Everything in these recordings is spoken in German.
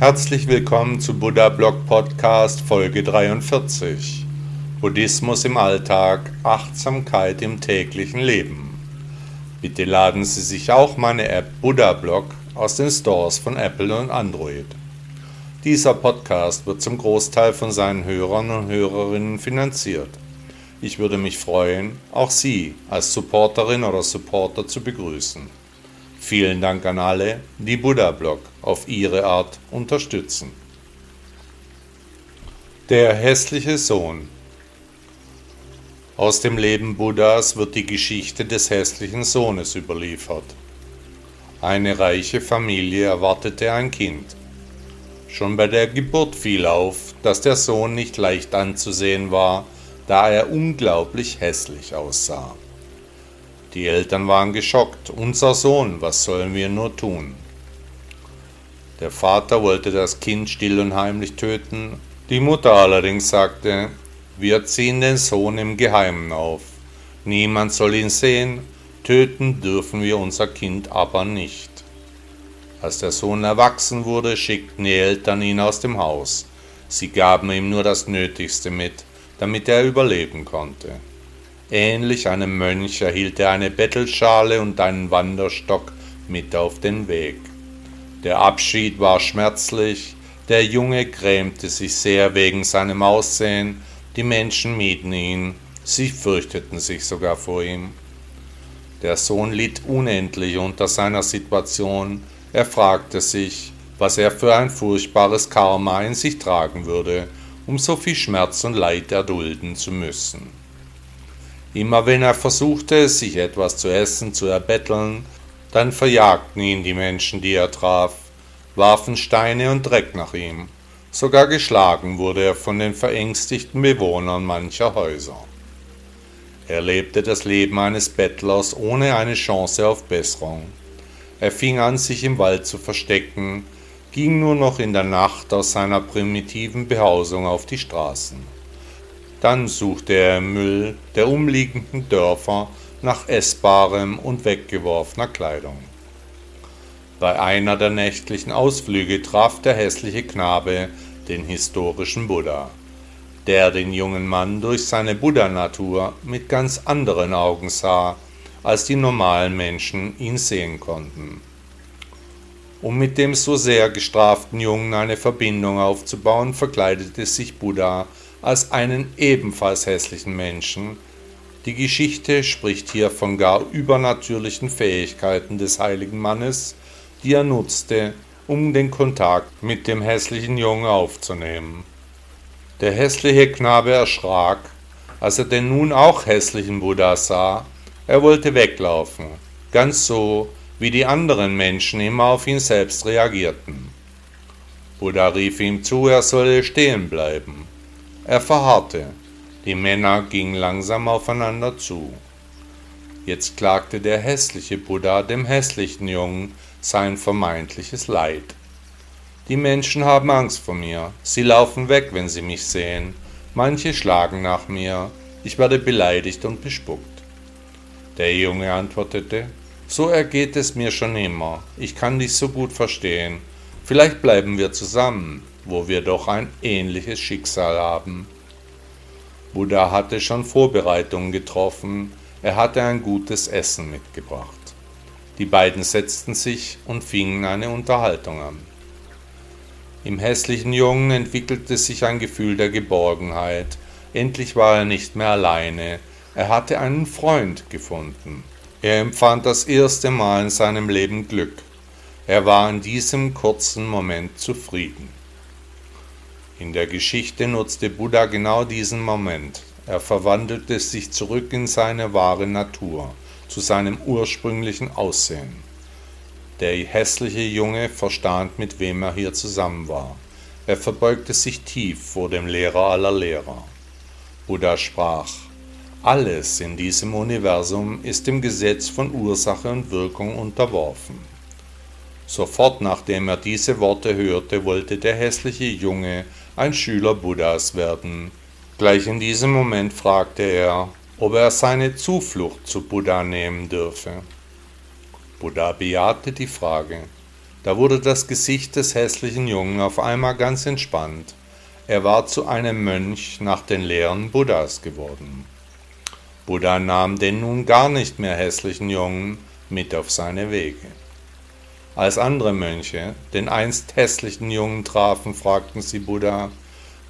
Herzlich willkommen zu Buddha Blog Podcast Folge 43. Buddhismus im Alltag, Achtsamkeit im täglichen Leben. Bitte laden Sie sich auch meine App Buddha Blog aus den Stores von Apple und Android. Dieser Podcast wird zum Großteil von seinen Hörern und Hörerinnen finanziert. Ich würde mich freuen, auch Sie als Supporterin oder Supporter zu begrüßen. Vielen Dank an alle, die Buddha Blog auf ihre Art unterstützen. Der hässliche Sohn Aus dem Leben Buddhas wird die Geschichte des hässlichen Sohnes überliefert. Eine reiche Familie erwartete ein Kind. Schon bei der Geburt fiel auf, dass der Sohn nicht leicht anzusehen war, da er unglaublich hässlich aussah. Die Eltern waren geschockt. Unser Sohn, was sollen wir nur tun? Der Vater wollte das Kind still und heimlich töten. Die Mutter allerdings sagte, wir ziehen den Sohn im Geheimen auf. Niemand soll ihn sehen, töten dürfen wir unser Kind aber nicht. Als der Sohn erwachsen wurde, schickten die Eltern ihn aus dem Haus. Sie gaben ihm nur das Nötigste mit, damit er überleben konnte. Ähnlich einem Mönch erhielt er eine Bettelschale und einen Wanderstock mit auf den Weg. Der Abschied war schmerzlich, der Junge grämte sich sehr wegen seinem Aussehen, die Menschen mieden ihn, sie fürchteten sich sogar vor ihm. Der Sohn litt unendlich unter seiner Situation, er fragte sich, was er für ein furchtbares Karma in sich tragen würde, um so viel Schmerz und Leid erdulden zu müssen. Immer wenn er versuchte, sich etwas zu essen zu erbetteln, dann verjagten ihn die Menschen, die er traf, warfen Steine und Dreck nach ihm. Sogar geschlagen wurde er von den verängstigten Bewohnern mancher Häuser. Er lebte das Leben eines Bettlers ohne eine Chance auf Besserung. Er fing an, sich im Wald zu verstecken, ging nur noch in der Nacht aus seiner primitiven Behausung auf die Straßen. Dann suchte er im Müll der umliegenden Dörfer nach essbarem und weggeworfener Kleidung. Bei einer der nächtlichen Ausflüge traf der hässliche Knabe den historischen Buddha, der den jungen Mann durch seine Buddha-Natur mit ganz anderen Augen sah, als die normalen Menschen ihn sehen konnten. Um mit dem so sehr gestraften Jungen eine Verbindung aufzubauen, verkleidete sich Buddha als einen ebenfalls hässlichen Menschen. Die Geschichte spricht hier von gar übernatürlichen Fähigkeiten des heiligen Mannes, die er nutzte, um den Kontakt mit dem hässlichen Jungen aufzunehmen. Der hässliche Knabe erschrak, als er den nun auch hässlichen Buddha sah. Er wollte weglaufen, ganz so, wie die anderen Menschen immer auf ihn selbst reagierten. Buddha rief ihm zu, er solle stehen bleiben. Er verharrte. Die Männer gingen langsam aufeinander zu. Jetzt klagte der hässliche Buddha dem hässlichen Jungen sein vermeintliches Leid. Die Menschen haben Angst vor mir, sie laufen weg, wenn sie mich sehen, manche schlagen nach mir, ich werde beleidigt und bespuckt. Der Junge antwortete, so ergeht es mir schon immer, ich kann dich so gut verstehen, vielleicht bleiben wir zusammen, wo wir doch ein ähnliches Schicksal haben. Buddha hatte schon Vorbereitungen getroffen, er hatte ein gutes Essen mitgebracht. Die beiden setzten sich und fingen eine Unterhaltung an. Im hässlichen Jungen entwickelte sich ein Gefühl der Geborgenheit, endlich war er nicht mehr alleine, er hatte einen Freund gefunden. Er empfand das erste Mal in seinem Leben Glück, er war in diesem kurzen Moment zufrieden. In der Geschichte nutzte Buddha genau diesen Moment. Er verwandelte sich zurück in seine wahre Natur, zu seinem ursprünglichen Aussehen. Der hässliche Junge verstand, mit wem er hier zusammen war. Er verbeugte sich tief vor dem Lehrer aller Lehrer. Buddha sprach, alles in diesem Universum ist dem Gesetz von Ursache und Wirkung unterworfen. Sofort nachdem er diese Worte hörte, wollte der hässliche Junge ein Schüler Buddhas werden. Gleich in diesem Moment fragte er, ob er seine Zuflucht zu Buddha nehmen dürfe. Buddha bejahte die Frage. Da wurde das Gesicht des hässlichen Jungen auf einmal ganz entspannt. Er war zu einem Mönch nach den Lehren Buddhas geworden. Buddha nahm den nun gar nicht mehr hässlichen Jungen mit auf seine Wege. Als andere Mönche den einst hässlichen Jungen trafen, fragten sie Buddha,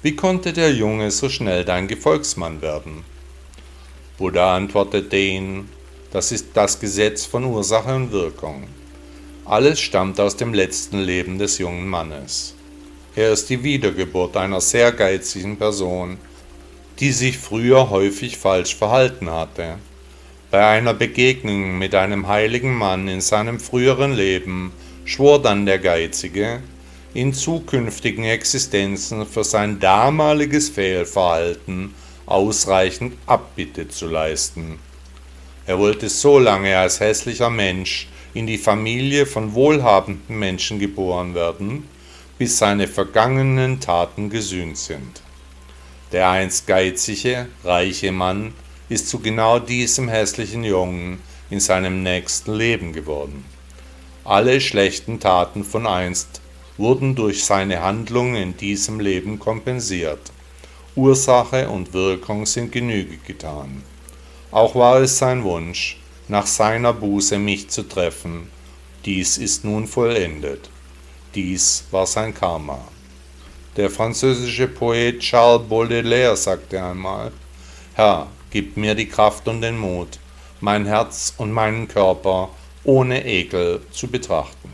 wie konnte der Junge so schnell dein Gefolgsmann werden? Buddha antwortete ihnen, das ist das Gesetz von Ursache und Wirkung. Alles stammt aus dem letzten Leben des jungen Mannes. Er ist die Wiedergeburt einer sehr geizigen Person, die sich früher häufig falsch verhalten hatte. Bei einer Begegnung mit einem heiligen Mann in seinem früheren Leben schwor dann der Geizige, in zukünftigen Existenzen für sein damaliges Fehlverhalten ausreichend Abbitte zu leisten. Er wollte so lange als hässlicher Mensch in die Familie von wohlhabenden Menschen geboren werden, bis seine vergangenen Taten gesühnt sind. Der einst geizige, reiche Mann ist zu genau diesem hässlichen Jungen in seinem nächsten Leben geworden. Alle schlechten Taten von einst wurden durch seine Handlungen in diesem Leben kompensiert. Ursache und Wirkung sind Genüge getan. Auch war es sein Wunsch, nach seiner Buße mich zu treffen. Dies ist nun vollendet. Dies war sein Karma. Der französische Poet Charles Baudelaire sagte einmal, Herr, gib mir die Kraft und den Mut, mein Herz und meinen Körper ohne Ekel zu betrachten.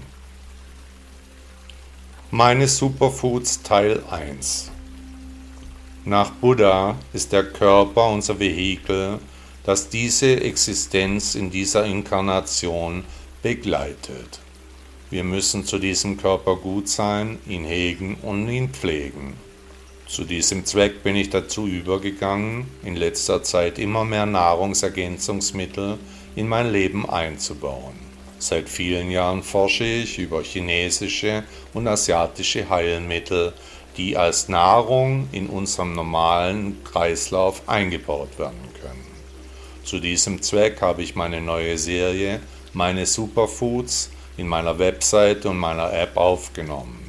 Meine Superfoods Teil 1 Nach Buddha ist der Körper unser Vehikel, das diese Existenz in dieser Inkarnation begleitet. Wir müssen zu diesem Körper gut sein, ihn hegen und ihn pflegen. Zu diesem Zweck bin ich dazu übergegangen, in letzter Zeit immer mehr Nahrungsergänzungsmittel in mein Leben einzubauen. Seit vielen Jahren forsche ich über chinesische und asiatische Heilmittel, die als Nahrung in unserem normalen Kreislauf eingebaut werden können. Zu diesem Zweck habe ich meine neue Serie Meine Superfoods in meiner Website und meiner App aufgenommen.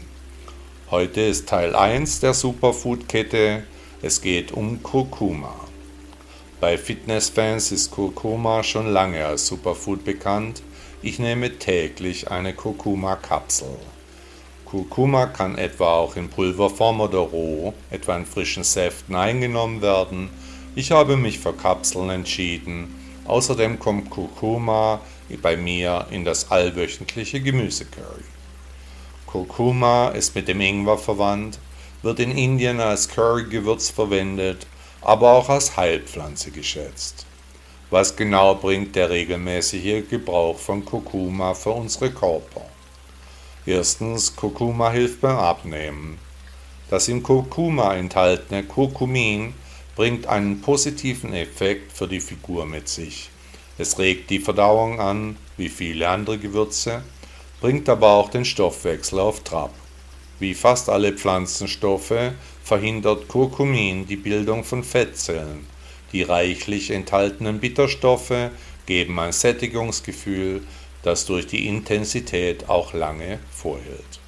Heute ist Teil 1 der Superfood-Kette. Es geht um Kurkuma. Bei Fitnessfans ist Kurkuma schon lange als Superfood bekannt. Ich nehme täglich eine Kurkuma-Kapsel. Kurkuma kann etwa auch in Pulverform oder roh, etwa in frischen Säften eingenommen werden. Ich habe mich für Kapseln entschieden. Außerdem kommt Kurkuma bei mir in das allwöchentliche Gemüsecurry. Kurkuma ist mit dem Ingwer verwandt, wird in Indien als Currygewürz verwendet, aber auch als Heilpflanze geschätzt. Was genau bringt der regelmäßige Gebrauch von Kurkuma für unsere Körper? Erstens, Kurkuma hilft beim Abnehmen. Das im Kurkuma enthaltene Kurkumin bringt einen positiven Effekt für die Figur mit sich. Es regt die Verdauung an, wie viele andere Gewürze, bringt aber auch den Stoffwechsel auf Trab. Wie fast alle Pflanzenstoffe verhindert Kurkumin die Bildung von Fettzellen. Die reichlich enthaltenen Bitterstoffe geben ein Sättigungsgefühl, das durch die Intensität auch lange vorhält.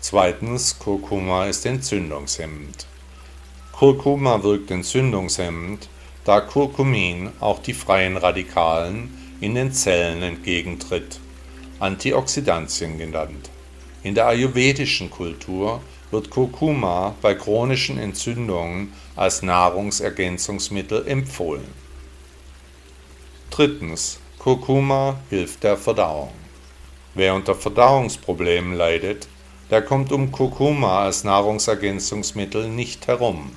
Zweitens, Kurkuma ist entzündungshemmend. Kurkuma wirkt entzündungshemmend, da Curcumin auch die freien Radikalen in den Zellen entgegentritt, Antioxidantien genannt. In der ayurvedischen Kultur wird Kurkuma bei chronischen Entzündungen als Nahrungsergänzungsmittel empfohlen. Drittens. Kurkuma hilft der Verdauung. Wer unter Verdauungsproblemen leidet, der kommt um Kurkuma als Nahrungsergänzungsmittel nicht herum.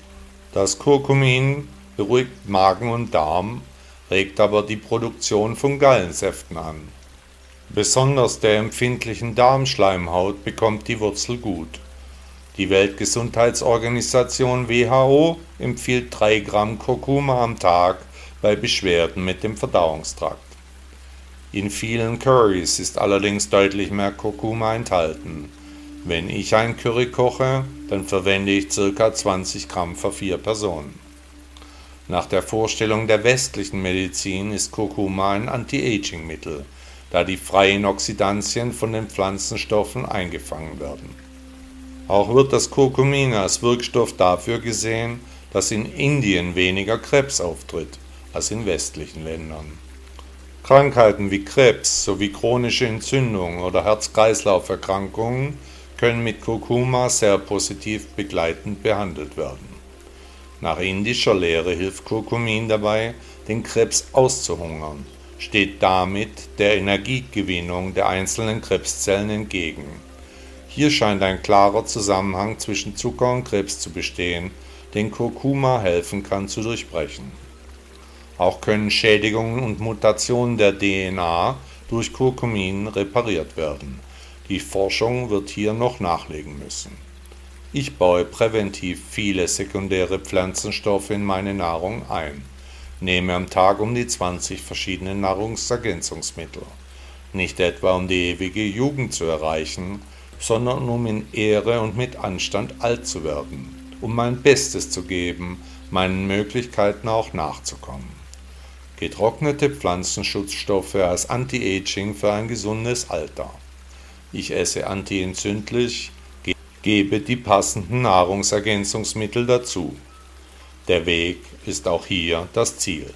Das Kurkumin beruhigt Magen und Darm, regt aber die Produktion von Gallensäften an. Besonders der empfindlichen Darmschleimhaut bekommt die Wurzel gut. Die Weltgesundheitsorganisation WHO empfiehlt 3 Gramm Kurkuma am Tag bei Beschwerden mit dem Verdauungstrakt. In vielen Currys ist allerdings deutlich mehr Kurkuma enthalten. Wenn ich ein Curry koche, dann verwende ich ca. 20 Gramm für vier Personen. Nach der Vorstellung der westlichen Medizin ist Kurkuma ein Anti-Aging-Mittel. Da die freien Oxidantien von den Pflanzenstoffen eingefangen werden. Auch wird das Kurkumin als Wirkstoff dafür gesehen, dass in Indien weniger Krebs auftritt als in westlichen Ländern. Krankheiten wie Krebs sowie chronische Entzündungen oder Herz-Kreislauf-Erkrankungen können mit Kurkuma sehr positiv begleitend behandelt werden. Nach indischer Lehre hilft Kurkumin dabei, den Krebs auszuhungern, steht damit der Energiegewinnung der einzelnen Krebszellen entgegen. Hier scheint ein klarer Zusammenhang zwischen Zucker und Krebs zu bestehen, den Kurkuma helfen kann zu durchbrechen. Auch können Schädigungen und Mutationen der DNA durch Kurkumin repariert werden. Die Forschung wird hier noch nachlegen müssen. Ich baue präventiv viele sekundäre Pflanzenstoffe in meine Nahrung ein, nehme am Tag um die 20 verschiedene Nahrungsergänzungsmittel. Nicht etwa um die ewige Jugend zu erreichen, sondern um in Ehre und mit Anstand alt zu werden, um mein Bestes zu geben, meinen Möglichkeiten auch nachzukommen. Getrocknete Pflanzenschutzstoffe als Anti-Aging für ein gesundes Alter. Ich esse antientzündlich, Gebe die passenden Nahrungsergänzungsmittel dazu. Der Weg ist auch hier das Ziel.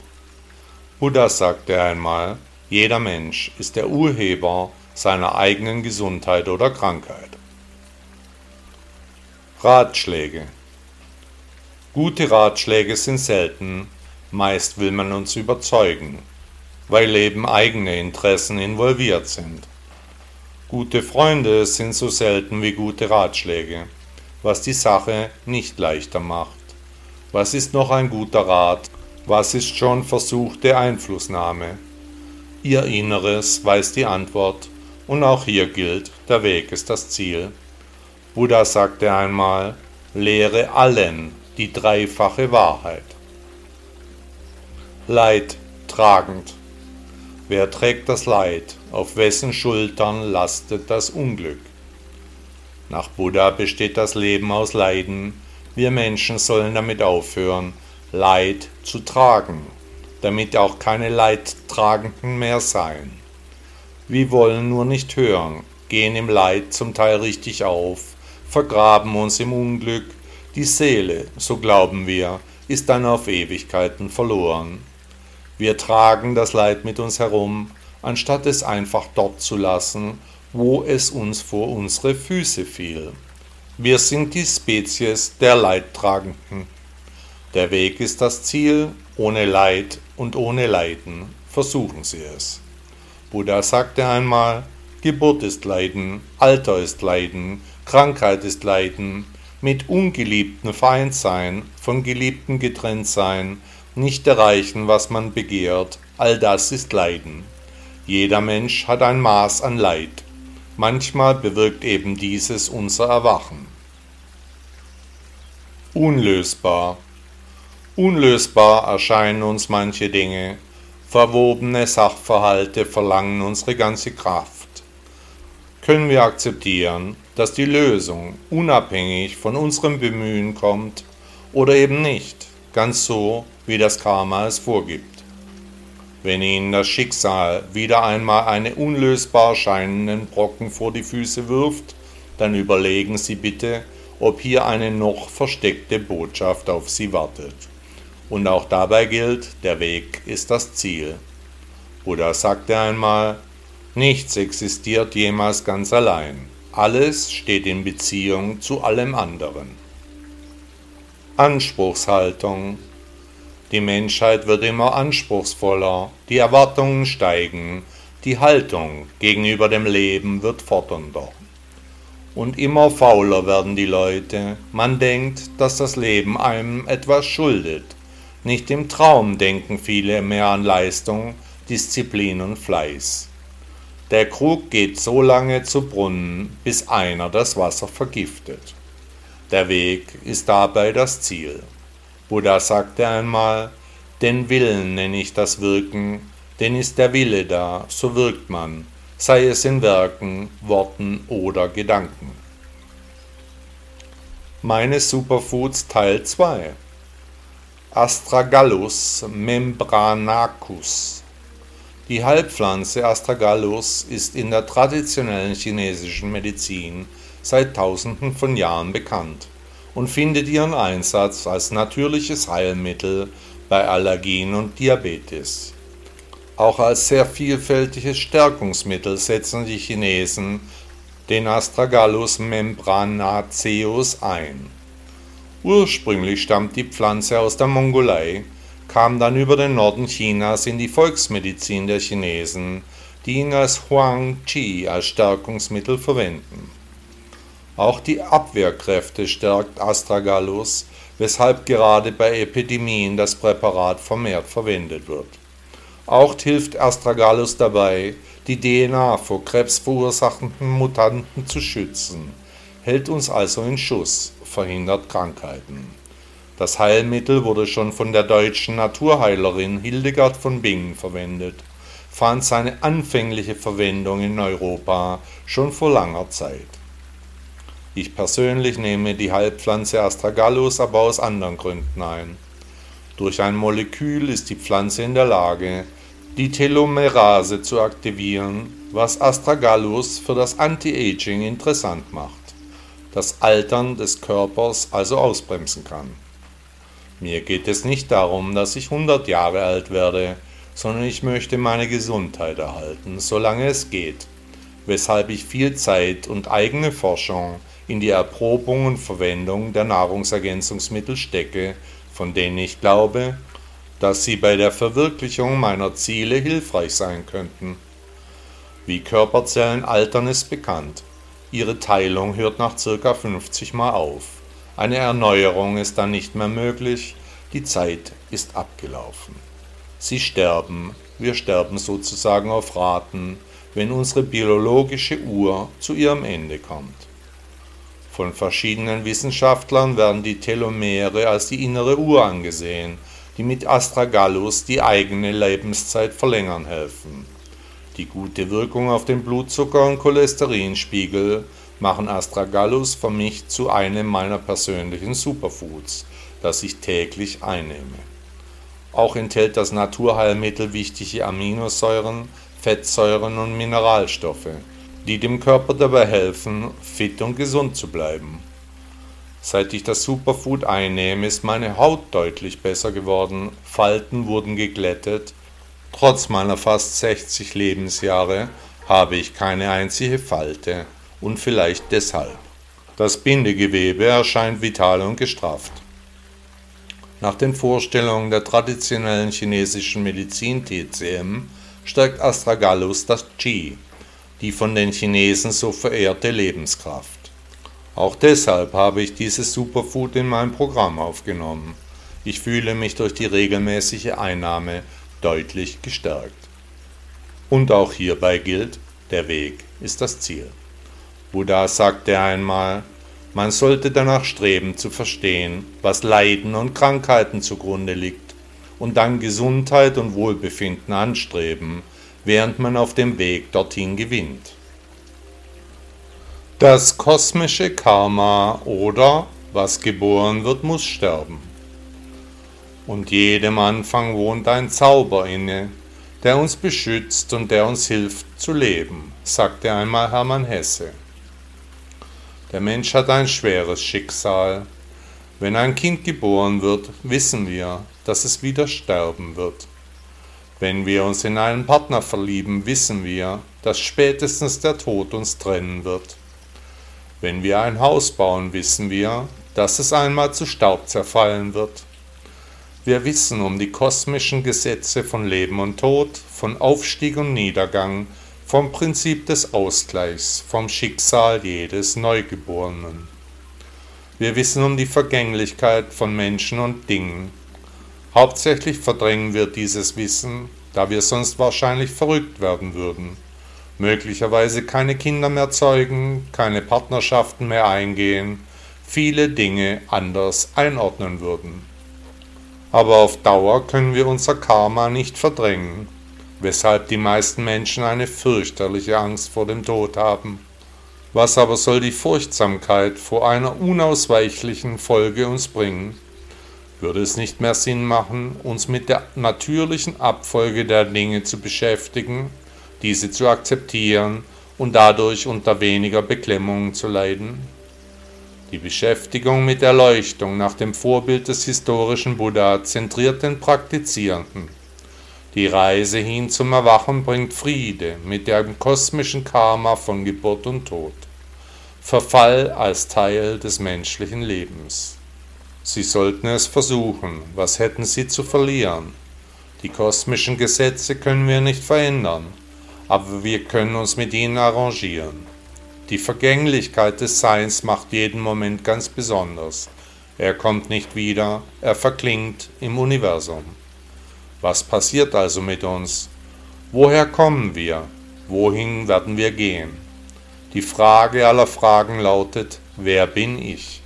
Buddha sagte einmal, jeder Mensch ist der Urheber seiner eigenen Gesundheit oder Krankheit. Ratschläge Gute Ratschläge sind selten, meist will man uns überzeugen, weil eben eigene Interessen involviert sind. Gute Freunde sind so selten wie gute Ratschläge, was die Sache nicht leichter macht. Was ist noch ein guter Rat? Was ist schon versuchte Einflussnahme? Ihr Inneres weiß die Antwort, und auch hier gilt, der Weg ist das Ziel. Buddha sagte einmal, lehre allen die dreifache Wahrheit. Leid tragend. Wer trägt das Leid? Auf wessen Schultern lastet das Unglück? Nach Buddha besteht das Leben aus Leiden. Wir Menschen sollen damit aufhören, Leid zu tragen, damit auch keine Leidtragenden mehr sein. Wir wollen nur nicht hören, gehen im Leid zum Teil richtig auf, vergraben uns im Unglück, die Seele, so glauben wir, ist dann auf Ewigkeiten verloren. Wir tragen das Leid mit uns herum, anstatt es einfach dort zu lassen, wo es uns vor unsere Füße fiel. Wir sind die Spezies der Leidtragenden. Der Weg ist das Ziel, ohne Leid und ohne Leiden. Versuchen Sie es. Buddha sagte einmal, Geburt ist Leiden, Alter ist Leiden, Krankheit ist Leiden, mit Ungeliebten Feind sein, von Geliebten getrennt sein, nicht erreichen, was man begehrt, all das ist Leiden. Jeder Mensch hat ein Maß an Leid. Manchmal bewirkt eben dieses unser Erwachen. Unlösbar. Unlösbar erscheinen uns manche Dinge, verwobene Sachverhalte verlangen unsere ganze Kraft. Können wir akzeptieren, dass die Lösung unabhängig von unserem Bemühen kommt oder eben nicht, ganz so, wie das Karma es vorgibt. Wenn Ihnen das Schicksal wieder einmal einen unlösbar scheinenden Brocken vor die Füße wirft, dann überlegen Sie bitte, ob hier eine noch versteckte Botschaft auf Sie wartet. Und auch dabei gilt, der Weg ist das Ziel. Buddha sagte einmal, nichts existiert jemals ganz allein. Alles steht in Beziehung zu allem anderen. Anspruchshaltung die Menschheit wird immer anspruchsvoller, die Erwartungen steigen, die Haltung gegenüber dem Leben wird fordernder. Und immer fauler werden die Leute, man denkt, dass das Leben einem etwas schuldet. Nicht im Traum denken viele mehr an Leistung, Disziplin und Fleiß. Der Krug geht so lange zu Brunnen, bis einer das Wasser vergiftet. Der Weg ist dabei das Ziel. Buddha sagte einmal, den Willen nenne ich das Wirken, denn ist der Wille da, so wirkt man, sei es in Werken, Worten oder Gedanken. Meine Superfoods Teil 2 Astragalus membranacus Die Heilpflanze Astragalus ist in der traditionellen chinesischen Medizin seit Tausenden von Jahren bekannt und findet ihren Einsatz als natürliches Heilmittel bei Allergien und Diabetes. Auch als sehr vielfältiges Stärkungsmittel setzen die Chinesen den Astragalus membranaceus ein. Ursprünglich stammt die Pflanze aus der Mongolei kam dann über den Norden Chinas in die Volksmedizin der Chinesen, die ihn als Huang Qi als Stärkungsmittel verwenden. Auch die Abwehrkräfte stärkt Astragalus, weshalb gerade bei Epidemien das Präparat vermehrt verwendet wird. Auch hilft Astragalus dabei, die DNA vor krebsverursachenden Mutanten zu schützen, hält uns also in Schuss, verhindert Krankheiten. Das Heilmittel wurde schon von der deutschen Naturheilerin Hildegard von Bingen verwendet, fand seine anfängliche Verwendung in Europa schon vor langer Zeit. Ich persönlich nehme die Heilpflanze Astragalus aber aus anderen Gründen ein. Durch ein Molekül ist die Pflanze in der Lage, die Telomerase zu aktivieren, was Astragalus für das Anti-Aging interessant macht, das Altern des Körpers also ausbremsen kann. Mir geht es nicht darum, dass ich 100 Jahre alt werde, sondern ich möchte meine Gesundheit erhalten, solange es geht, weshalb ich viel Zeit und eigene Forschung in die Erprobung und Verwendung der Nahrungsergänzungsmittel stecke, von denen ich glaube, dass sie bei der Verwirklichung meiner Ziele hilfreich sein könnten. Wie Körperzellen altern ist bekannt. Ihre Teilung hört nach ca. 50 Mal auf. Eine Erneuerung ist dann nicht mehr möglich, die Zeit ist abgelaufen. Sie sterben, wir sterben sozusagen auf Raten, wenn unsere biologische Uhr zu ihrem Ende kommt. Von verschiedenen Wissenschaftlern werden die Telomere als die innere Uhr angesehen, die mit Astragalus die eigene Lebenszeit verlängern helfen. Die gute Wirkung auf den Blutzucker- und Cholesterinspiegel machen Astragalus für mich zu einem meiner persönlichen Superfoods, das ich täglich einnehme. Auch enthält das Naturheilmittel wichtige Aminosäuren, Fettsäuren und Mineralstoffe, die dem Körper dabei helfen, fit und gesund zu bleiben. Seit ich das Superfood einnehme, ist meine Haut deutlich besser geworden, Falten wurden geglättet, trotz meiner fast 60 Lebensjahre habe ich keine einzige Falte und vielleicht deshalb. Das Bindegewebe erscheint vital und gestrafft. Nach den Vorstellungen der traditionellen chinesischen Medizin TCM stärkt Astragalus das Qi, die von den Chinesen so verehrte Lebenskraft. Auch deshalb habe ich dieses Superfood in mein Programm aufgenommen. Ich fühle mich durch die regelmäßige Einnahme deutlich gestärkt. Und auch hierbei gilt, der Weg ist das Ziel. Buddha sagte einmal, man sollte danach streben zu verstehen, was Leiden und Krankheiten zugrunde liegt, und dann Gesundheit und Wohlbefinden anstreben, während man auf dem Weg dorthin gewinnt. Das kosmische Karma oder was geboren wird, muss sterben. Und jedem Anfang wohnt ein Zauber inne, der uns beschützt und der uns hilft zu leben, sagte einmal Hermann Hesse. Der Mensch hat ein schweres Schicksal. Wenn ein Kind geboren wird, wissen wir, dass es wieder sterben wird. Wenn wir uns in einen Partner verlieben, wissen wir, dass spätestens der Tod uns trennen wird. Wenn wir ein Haus bauen, wissen wir, dass es einmal zu Staub zerfallen wird. Wir wissen um die kosmischen Gesetze von Leben und Tod, von Aufstieg und Niedergang, vom Prinzip des Ausgleichs, vom Schicksal jedes Neugeborenen. Wir wissen um die Vergänglichkeit von Menschen und Dingen. Hauptsächlich verdrängen wir dieses Wissen, da wir sonst wahrscheinlich verrückt werden würden, möglicherweise keine Kinder mehr zeugen, keine Partnerschaften mehr eingehen, viele Dinge anders einordnen würden. Aber auf Dauer können wir unser Karma nicht verdrängen weshalb die meisten Menschen eine fürchterliche Angst vor dem Tod haben. Was aber soll die Furchtsamkeit vor einer unausweichlichen Folge uns bringen? Würde es nicht mehr Sinn machen, uns mit der natürlichen Abfolge der Dinge zu beschäftigen, diese zu akzeptieren und dadurch unter weniger Beklemmungen zu leiden? Die Beschäftigung mit Erleuchtung nach dem Vorbild des historischen Buddha zentriert den Praktizierenden. Die Reise hin zum Erwachen bringt Friede mit dem kosmischen Karma von Geburt und Tod. Verfall als Teil des menschlichen Lebens. Sie sollten es versuchen, was hätten sie zu verlieren? Die kosmischen Gesetze können wir nicht verändern, aber wir können uns mit ihnen arrangieren. Die Vergänglichkeit des Seins macht jeden Moment ganz besonders. Er kommt nicht wieder, er verklingt im Universum. Was passiert also mit uns? Woher kommen wir? Wohin werden wir gehen? Die Frage aller Fragen lautet, wer bin ich?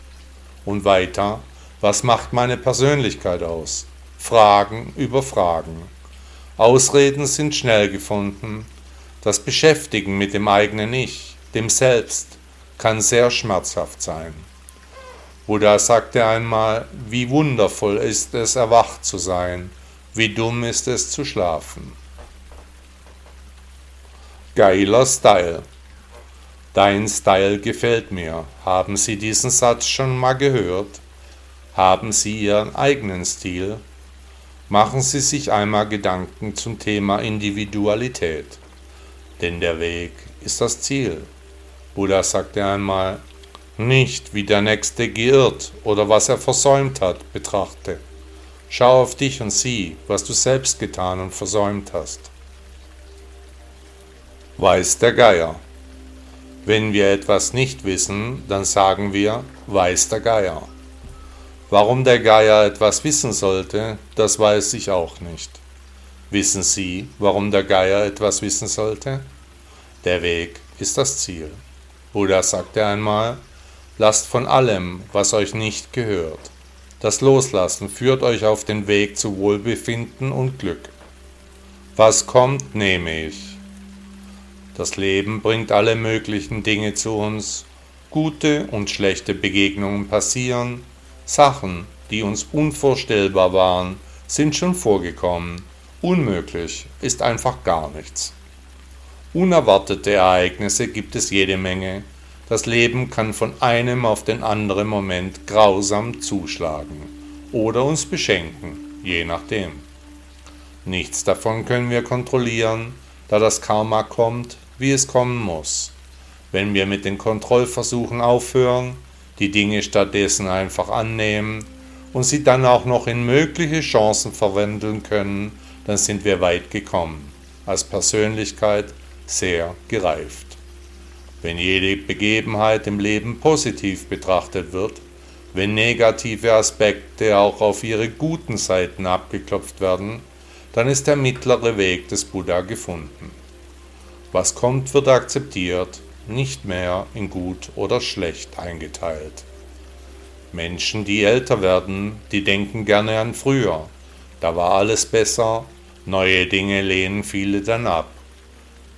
Und weiter, was macht meine Persönlichkeit aus? Fragen über Fragen. Ausreden sind schnell gefunden. Das Beschäftigen mit dem eigenen Ich, dem Selbst, kann sehr schmerzhaft sein. Buddha sagte einmal, wie wundervoll ist es, erwacht zu sein, wie dumm ist es zu schlafen. Geiler Style. Dein Style gefällt mir. Haben Sie diesen Satz schon mal gehört? Haben Sie Ihren eigenen Stil? Machen Sie sich einmal Gedanken zum Thema Individualität. Denn der Weg ist das Ziel. Buddha sagte einmal, nicht wie der Nächste geirrt oder was er versäumt hat, betrachte. Schau auf dich und sieh, was du selbst getan und versäumt hast. Weiß der Geier. Wenn wir etwas nicht wissen, dann sagen wir, weiß der Geier. Warum der Geier etwas wissen sollte, das weiß ich auch nicht. Wissen Sie, warum der Geier etwas wissen sollte? Der Weg ist das Ziel. Buddha sagte einmal, lasst von allem, was euch nicht gehört. Das Loslassen führt euch auf den Weg zu Wohlbefinden und Glück. Was kommt, nehme ich. Das Leben bringt alle möglichen Dinge zu uns. Gute und schlechte Begegnungen passieren. Sachen, die uns unvorstellbar waren, sind schon vorgekommen. Unmöglich ist einfach gar nichts. Unerwartete Ereignisse gibt es jede Menge. Das Leben kann von einem auf den anderen Moment grausam zuschlagen oder uns beschenken, je nachdem. Nichts davon können wir kontrollieren, da das Karma kommt, wie es kommen muss. Wenn wir mit den Kontrollversuchen aufhören, die Dinge stattdessen einfach annehmen und sie dann auch noch in mögliche Chancen verwandeln können, dann sind wir weit gekommen, als Persönlichkeit sehr gereift. Wenn jede Begebenheit im Leben positiv betrachtet wird, wenn negative Aspekte auch auf ihre guten Seiten abgeklopft werden, dann ist der mittlere Weg des Buddha gefunden. Was kommt, wird akzeptiert, nicht mehr in gut oder schlecht eingeteilt. Menschen, die älter werden, die denken gerne an früher. Da war alles besser, neue Dinge lehnen viele dann ab.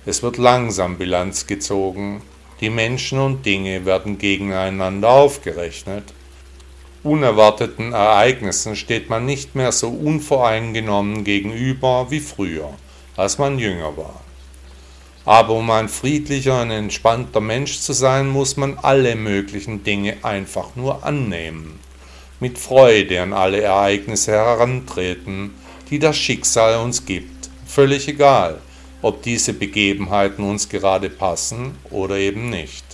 Es wird langsam Bilanz gezogen, die Menschen und Dinge werden gegeneinander aufgerechnet. Unerwarteten Ereignissen steht man nicht mehr so unvoreingenommen gegenüber wie früher, als man jünger war. Aber um ein friedlicher und entspannter Mensch zu sein, muss man alle möglichen Dinge einfach nur annehmen, mit Freude an alle Ereignisse herantreten, die das Schicksal uns gibt, völlig egal, ob diese Begebenheiten uns gerade passen oder eben nicht.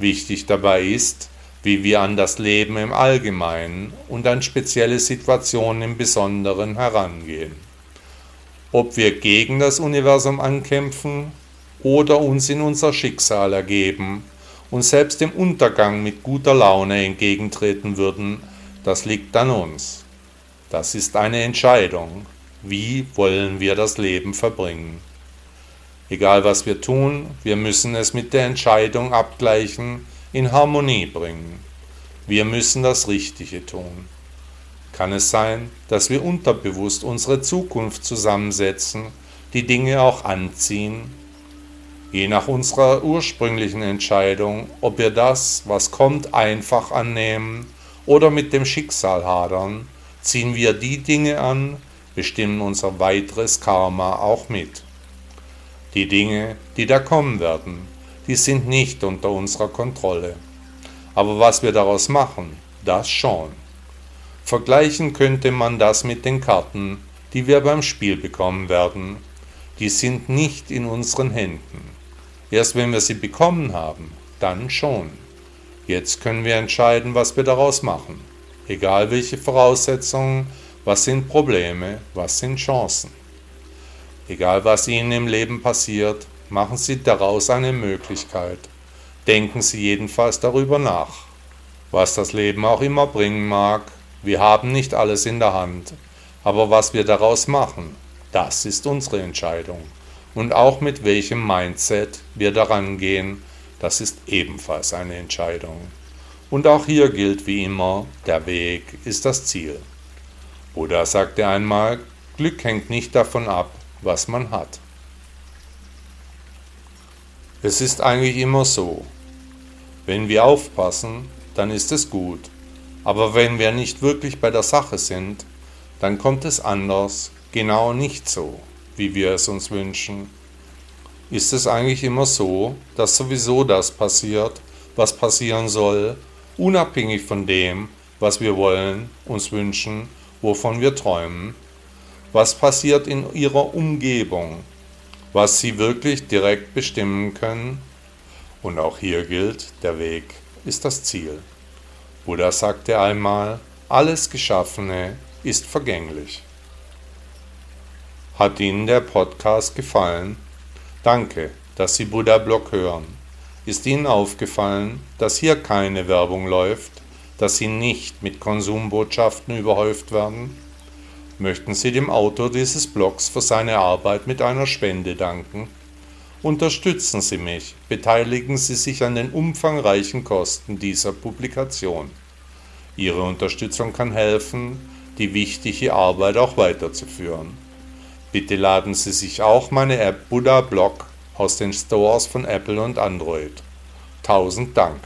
Wichtig dabei ist, wie wir an das Leben im Allgemeinen und an spezielle Situationen im Besonderen herangehen ob wir gegen das Universum ankämpfen oder uns in unser Schicksal ergeben und selbst dem Untergang mit guter Laune entgegentreten würden, das liegt an uns. Das ist eine Entscheidung. Wie wollen wir das Leben verbringen? Egal was wir tun, wir müssen es mit der Entscheidung abgleichen, in Harmonie bringen. Wir müssen das Richtige tun. Kann es sein, dass wir unterbewusst unsere Zukunft zusammensetzen, die Dinge auch anziehen? Je nach unserer ursprünglichen Entscheidung, ob wir das, was kommt, einfach annehmen oder mit dem Schicksal hadern, Ziehen wir die Dinge an, bestimmen unser weiteres Karma auch mit. Die Dinge, die da kommen werden, die sind nicht unter unserer Kontrolle. Aber was wir daraus machen, das schon. Vergleichen könnte man das mit den Karten, die wir beim Spiel bekommen werden. Die sind nicht in unseren Händen. Erst wenn wir sie bekommen haben, dann schon. Jetzt können wir entscheiden, was wir daraus machen. Egal welche Voraussetzungen, was sind Probleme, was sind Chancen. Egal was Ihnen im Leben passiert, machen Sie daraus eine Möglichkeit. Denken Sie jedenfalls darüber nach. Was das Leben auch immer bringen mag, wir haben nicht alles in der Hand. Aber was wir daraus machen, das ist unsere Entscheidung. Und auch mit welchem Mindset wir daran gehen, das ist ebenfalls eine Entscheidung. Und auch hier gilt wie immer, der Weg ist das Ziel. Buddha sagte einmal, Glück hängt nicht davon ab, was man hat. Es ist eigentlich immer so. Wenn wir aufpassen, dann ist es gut. Aber wenn wir nicht wirklich bei der Sache sind, dann kommt es anders, genau nicht so, wie wir es uns wünschen. Ist es eigentlich immer so, dass sowieso das passiert, was passieren soll, unabhängig von dem, was wir wollen, uns wünschen, wovon wir träumen? Was passiert in ihrer Umgebung, was sie wirklich direkt bestimmen können? Und auch hier gilt, der Weg ist das Ziel. Buddha sagte einmal, alles Geschaffene ist vergänglich. Hat Ihnen der Podcast gefallen? Danke, dass Sie Buddha Blog hören. Ist Ihnen aufgefallen, dass hier keine Werbung läuft, dass Sie nicht mit Konsumbotschaften überhäuft werden? Möchten Sie dem Autor dieses Blogs für seine Arbeit mit einer Spende danken? Unterstützen Sie mich, beteiligen Sie sich an den umfangreichen Kosten dieser Publikation. Ihre Unterstützung kann helfen, die wichtige Arbeit auch weiterzuführen. Bitte laden Sie sich auch meine App Buddha Blog aus den Stores von Apple und Android. Tausend Dank.